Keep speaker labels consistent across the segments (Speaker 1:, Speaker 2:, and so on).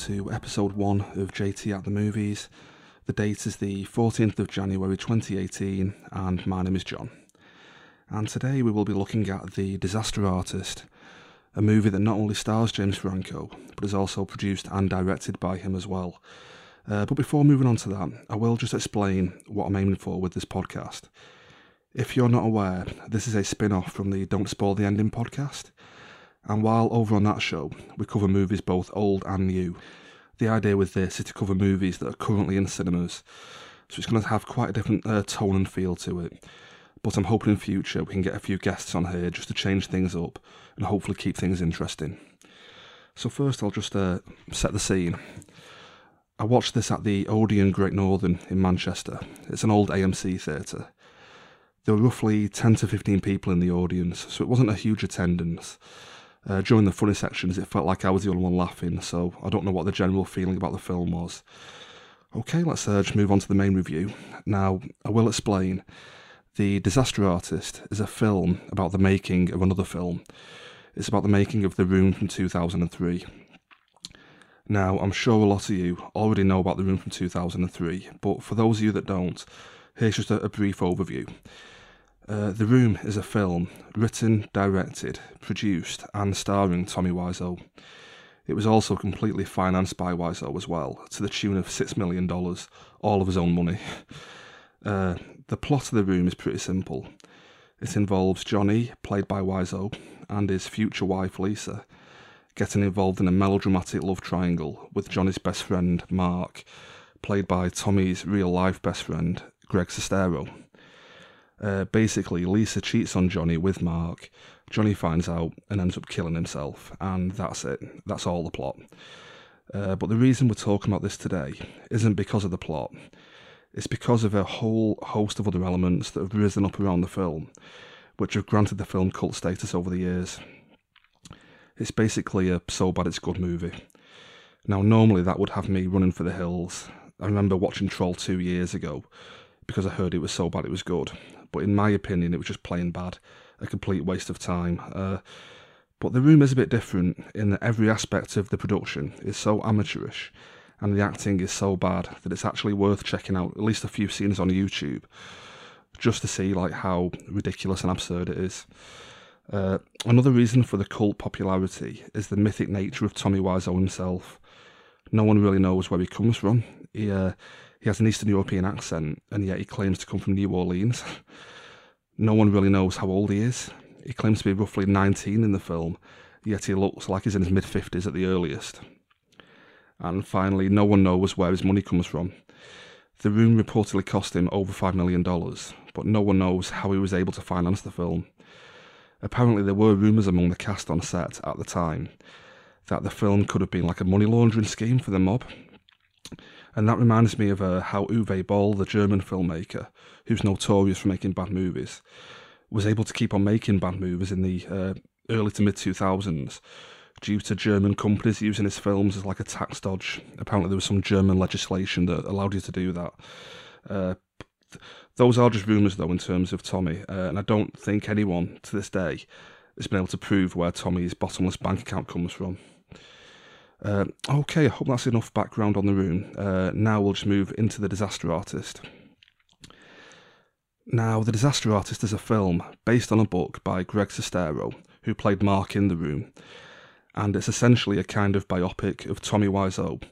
Speaker 1: to episode one of JT at the Movies. The date is the 14th of January 2018, and my name is John. And today we will be looking at The Disaster Artist, a movie that not only stars James Franco, but is also produced and directed by him as well. Uh, but before moving on to that, I will just explain what I'm aiming for with this podcast. If you're not aware, this is a spin off from the Don't Spoil the Ending podcast. And while over on that show, we cover movies both old and new, the idea with this is to cover movies that are currently in cinemas. So it's going to have quite a different uh, tone and feel to it. But I'm hoping in future we can get a few guests on here just to change things up and hopefully keep things interesting. So first I'll just uh, set the scene. I watched this at the Odeon Great Northern in Manchester. It's an old AMC theatre. There were roughly 10 to 15 people in the audience, so it wasn't a huge attendance. Uh, during the funny sections, it felt like I was the only one laughing, so I don't know what the general feeling about the film was. Okay, let's uh, just move on to the main review. Now, I will explain. The Disaster Artist is a film about the making of another film. It's about the making of The Room from 2003. Now, I'm sure a lot of you already know about The Room from 2003, but for those of you that don't, here's just a, a brief overview. Uh, the Room is a film written, directed, produced, and starring Tommy Wiseau. It was also completely financed by Wiseau as well, to the tune of $6 million, all of his own money. Uh, the plot of The Room is pretty simple. It involves Johnny, played by Wiseau, and his future wife Lisa, getting involved in a melodramatic love triangle with Johnny's best friend, Mark, played by Tommy's real life best friend, Greg Sestero. Uh, basically, Lisa cheats on Johnny with Mark. Johnny finds out and ends up killing himself, and that's it. That's all the plot. Uh, but the reason we're talking about this today isn't because of the plot. It's because of a whole host of other elements that have risen up around the film, which have granted the film cult status over the years. It's basically a so bad it's good movie. Now, normally that would have me running for the hills. I remember watching Troll two years ago because I heard it was so bad it was good, but in my opinion, it was just plain bad, a complete waste of time. Uh, but the room is a bit different in that every aspect of the production is so amateurish and the acting is so bad that it's actually worth checking out at least a few scenes on YouTube just to see like how ridiculous and absurd it is. Uh, another reason for the cult popularity is the mythic nature of Tommy Wiseau himself. No one really knows where he comes from. He uh, he has an Eastern European accent, and yet he claims to come from New Orleans. no one really knows how old he is. He claims to be roughly 19 in the film, yet he looks like he's in his mid 50s at the earliest. And finally, no one knows where his money comes from. The room reportedly cost him over $5 million, but no one knows how he was able to finance the film. Apparently, there were rumours among the cast on set at the time that the film could have been like a money laundering scheme for the mob. And that reminds me of uh, how Uwe Boll, the German filmmaker, who's notorious for making bad movies, was able to keep on making bad movies in the uh, early to mid 2000s due to German companies using his films as like a tax dodge. Apparently, there was some German legislation that allowed you to do that. Uh, those are just rumours, though, in terms of Tommy, uh, and I don't think anyone to this day has been able to prove where Tommy's bottomless bank account comes from. Uh, okay, I hope that's enough background on the room. Uh, now we'll just move into The Disaster Artist. Now, The Disaster Artist is a film based on a book by Greg Sestero, who played Mark in The Room, and it's essentially a kind of biopic of Tommy Wiseau,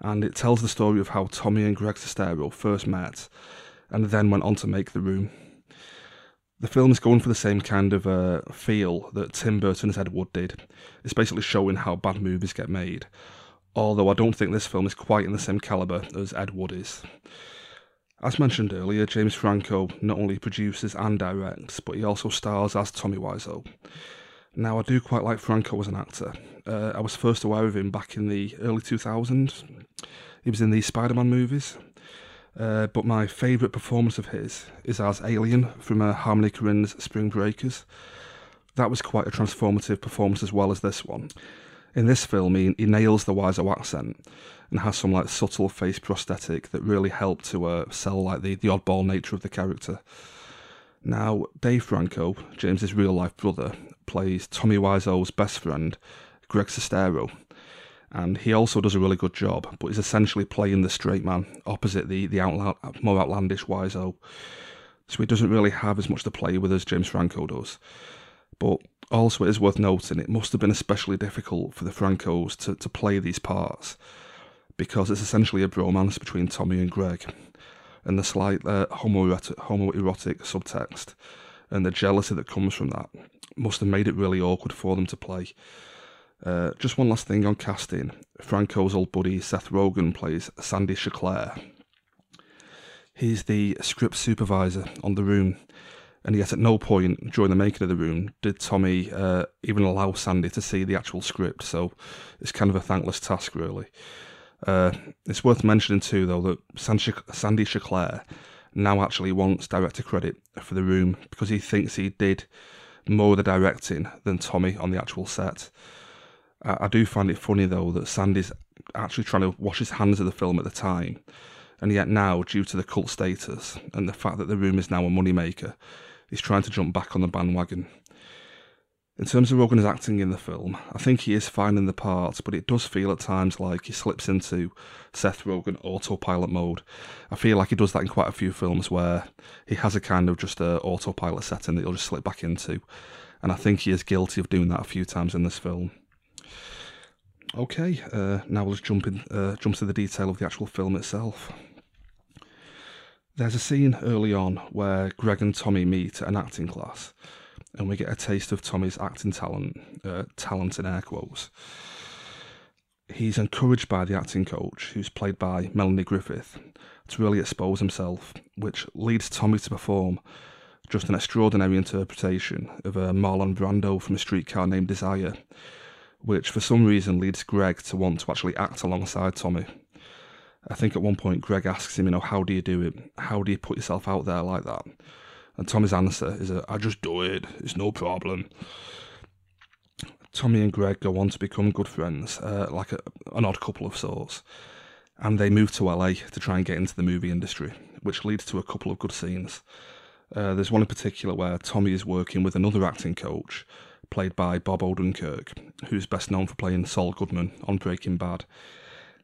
Speaker 1: and it tells the story of how Tommy and Greg Sestero first met, and then went on to make The Room. The film is going for the same kind of uh, feel that Tim Burton's Ed Wood did. It's basically showing how bad movies get made. Although I don't think this film is quite in the same calibre as Ed Wood is. As mentioned earlier, James Franco not only produces and directs, but he also stars as Tommy Wiseau. Now, I do quite like Franco as an actor. Uh, I was first aware of him back in the early 2000s. He was in the Spider Man movies, uh, but my favourite performance of his is as Alien from uh, Harmony Korine's Spring Breakers. That was quite a transformative performance as well as this one. In this film, he, he nails the Wiseau accent and has some like subtle face prosthetic that really helped to uh, sell like the, the oddball nature of the character. Now, Dave Franco, James's real life brother, plays Tommy Wiseau's best friend, Greg Sestero, and he also does a really good job, but he's essentially playing the straight man opposite the, the outla- more outlandish Wiseau. So he doesn't really have as much to play with as James Franco does. But also, it is worth noting it must have been especially difficult for the Francos to, to play these parts because it's essentially a bromance between Tommy and Greg, and the slight uh, homoerotic, homoerotic subtext and the jealousy that comes from that must have made it really awkward for them to play. Uh, just one last thing on casting Franco's old buddy Seth Rogen plays Sandy Schklair. He's the script supervisor on the room and yet, at no point during the making of the room did Tommy uh, even allow Sandy to see the actual script. So it's kind of a thankless task, really. Uh, it's worth mentioning too, though, that Sandy Schklair now actually wants director credit for the room because he thinks he did more of the directing than Tommy on the actual set. I, do find it funny though that Sandy's actually trying to wash his hands of the film at the time, and yet now, due to the cult status and the fact that the room is now a moneymaker, he's trying to jump back on the bandwagon. In terms of Rogen's acting in the film, I think he is fine in the parts, but it does feel at times like he slips into Seth Rogen autopilot mode. I feel like he does that in quite a few films where he has a kind of just a autopilot setting that he'll just slip back into, and I think he is guilty of doing that a few times in this film. Okay, uh, now let's jump in, uh, jump to the detail of the actual film itself. There's a scene early on where Greg and Tommy meet at an acting class, and we get a taste of Tommy's acting talent, uh, talent in air quotes. He's encouraged by the acting coach, who's played by Melanie Griffith, to really expose himself, which leads Tommy to perform just an extraordinary interpretation of a uh, Marlon Brando from a streetcar named Desire, which for some reason leads Greg to want to actually act alongside Tommy. I think at one point Greg asks him, you know, how do you do it? How do you put yourself out there like that? And Tommy's answer is, I just do it. It's no problem. Tommy and Greg go on to become good friends, uh, like a, an odd couple of sorts. And they move to LA to try and get into the movie industry, which leads to a couple of good scenes. Uh, there's one in particular where Tommy is working with another acting coach, played by Bob Odenkirk, who's best known for playing Saul Goodman on Breaking Bad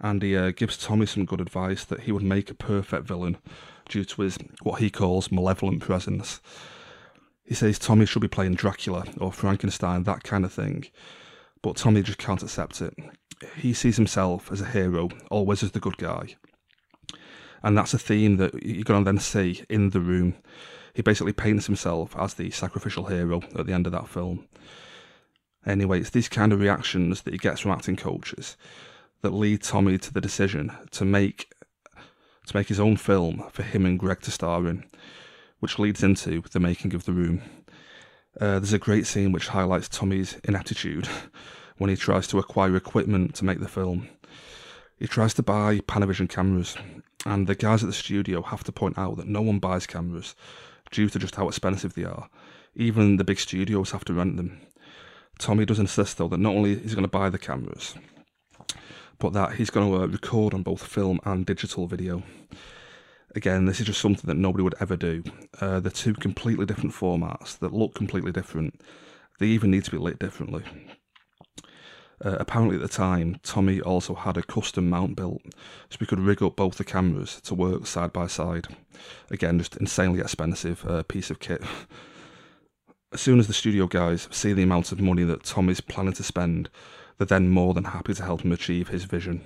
Speaker 1: and he uh, gives Tommy some good advice that he would make a perfect villain due to his what he calls malevolent presence. He says Tommy should be playing Dracula or Frankenstein, that kind of thing, but Tommy just can't accept it. He sees himself as a hero, always as the good guy. And that's a theme that you're going to then see in the room. He basically paints himself as the sacrificial hero at the end of that film. Anyway, it's these kind of reactions that he gets from acting coaches that lead Tommy to the decision to make to make his own film for him and Greg to star in, which leads into the making of The Room. Uh, there's a great scene which highlights Tommy's ineptitude when he tries to acquire equipment to make the film. He tries to buy Panavision cameras, and the guys at the studio have to point out that no one buys cameras due to just how expensive they are. Even the big studios have to rent them. Tommy does insist, though, that not only is he going to buy the cameras, but that he's going to uh, record on both film and digital video. Again, this is just something that nobody would ever do. Uh, they're two completely different formats that look completely different. They even need to be lit differently. Uh, apparently, at the time, Tommy also had a custom mount built so we could rig up both the cameras to work side by side. Again, just insanely expensive uh, piece of kit. As soon as the studio guys see the amount of money that Tommy's planning to spend, they're then more than happy to help him achieve his vision.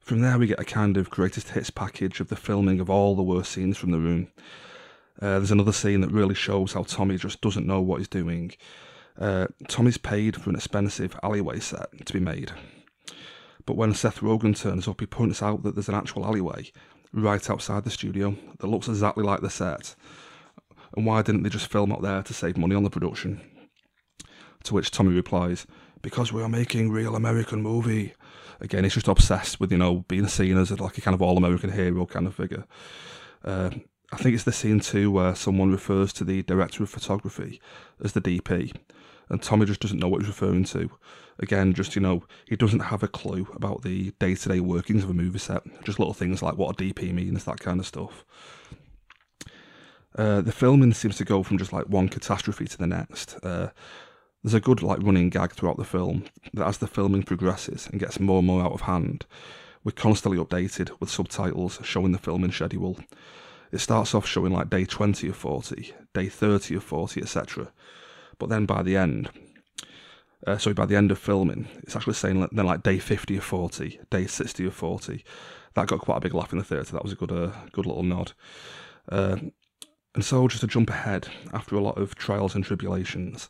Speaker 1: From there, we get a kind of greatest hits package of the filming of all the worst scenes from the room. Uh, there's another scene that really shows how Tommy just doesn't know what he's doing. Uh, Tommy's paid for an expensive alleyway set to be made. But when Seth Rogen turns up, he points out that there's an actual alleyway right outside the studio that looks exactly like the set. And why didn't they just film out there to save money on the production? To which Tommy replies, because we are making real American movie. Again, he's just obsessed with you know being seen as like a kind of all American hero kind of figure. Uh, I think it's the scene too where someone refers to the director of photography as the DP, and Tommy just doesn't know what he's referring to. Again, just you know, he doesn't have a clue about the day-to-day workings of a movie set. Just little things like what a DP means, that kind of stuff. Uh, the filming seems to go from just like one catastrophe to the next. Uh, There's a good like running gag throughout the film that as the filming progresses and gets more and more out of hand, we're constantly updated with subtitles showing the filming schedule. It starts off showing like day 20 of 40, day 30 of 40, etc. But then by the end, uh, sorry, by the end of filming, it's actually saying then like day 50 of 40, day 60 of 40. That got quite a big laugh in the theatre. That was a good, uh, good little nod. Uh, and so, just to jump ahead, after a lot of trials and tribulations,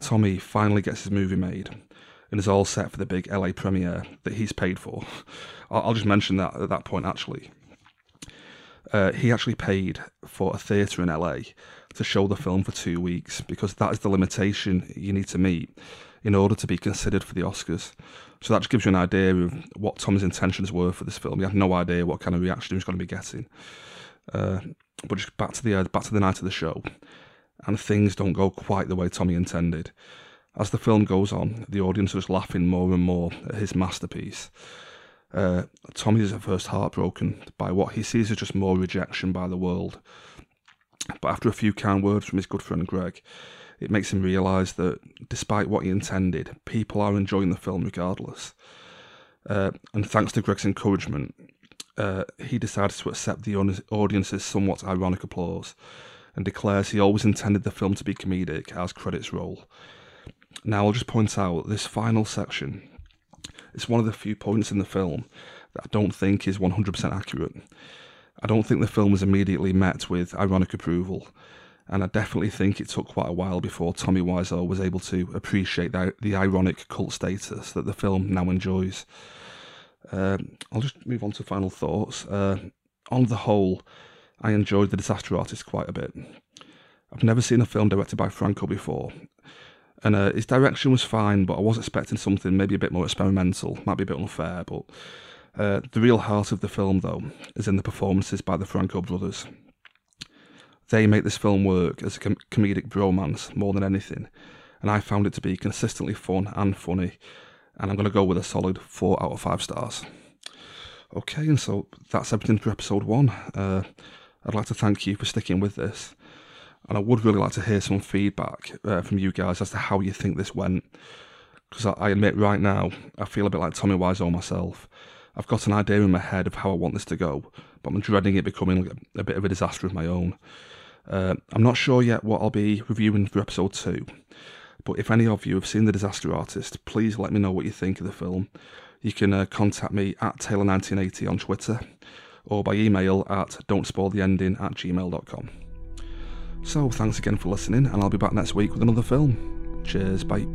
Speaker 1: Tommy finally gets his movie made and is all set for the big LA premiere that he's paid for. I'll just mention that at that point, actually. Uh, he actually paid for a theatre in LA to show the film for two weeks because that is the limitation you need to meet in order to be considered for the Oscars. So that just gives you an idea of what Tom's intentions were for this film. He had no idea what kind of reaction he was going to be getting. Uh, but just back to the uh, back to the night of the show, and things don't go quite the way Tommy intended. As the film goes on, the audience is laughing more and more at his masterpiece. Uh, Tommy is at first heartbroken by what he sees as just more rejection by the world. But after a few kind words from his good friend Greg, it makes him realise that despite what he intended, people are enjoying the film regardless. Uh, and thanks to Greg's encouragement, uh, he decides to accept the audience's somewhat ironic applause and declares he always intended the film to be comedic as credits roll. Now, I'll just point out this final section is one of the few points in the film that I don't think is 100% accurate. I don't think the film was immediately met with ironic approval, and I definitely think it took quite a while before Tommy Wiseau was able to appreciate the, the ironic cult status that the film now enjoys. Um, I'll just move on to final thoughts. Uh, on the whole, I enjoyed The Disaster Artist quite a bit. I've never seen a film directed by Franco before, and uh, his direction was fine, but I was expecting something maybe a bit more experimental. Might be a bit unfair, but uh, the real heart of the film, though, is in the performances by the Franco brothers. They make this film work as a com- comedic bromance more than anything, and I found it to be consistently fun and funny, and I'm going to go with a solid 4 out of 5 stars. Okay, and so that's everything for episode 1. Uh, I'd like to thank you for sticking with this, and I would really like to hear some feedback uh, from you guys as to how you think this went. Because I, I, admit right now, I feel a bit like Tommy Wiseau myself. I've got an idea in my head of how I want this to go, but I'm dreading it becoming a, a bit of a disaster of my own. Uh, I'm not sure yet what I'll be reviewing for episode 2, but if any of you have seen The Disaster Artist, please let me know what you think of the film. You can uh, contact me at Taylor1980 on Twitter or by email at don'tspoiltheending at gmail.com. So thanks again for listening, and I'll be back next week with another film. Cheers, bye.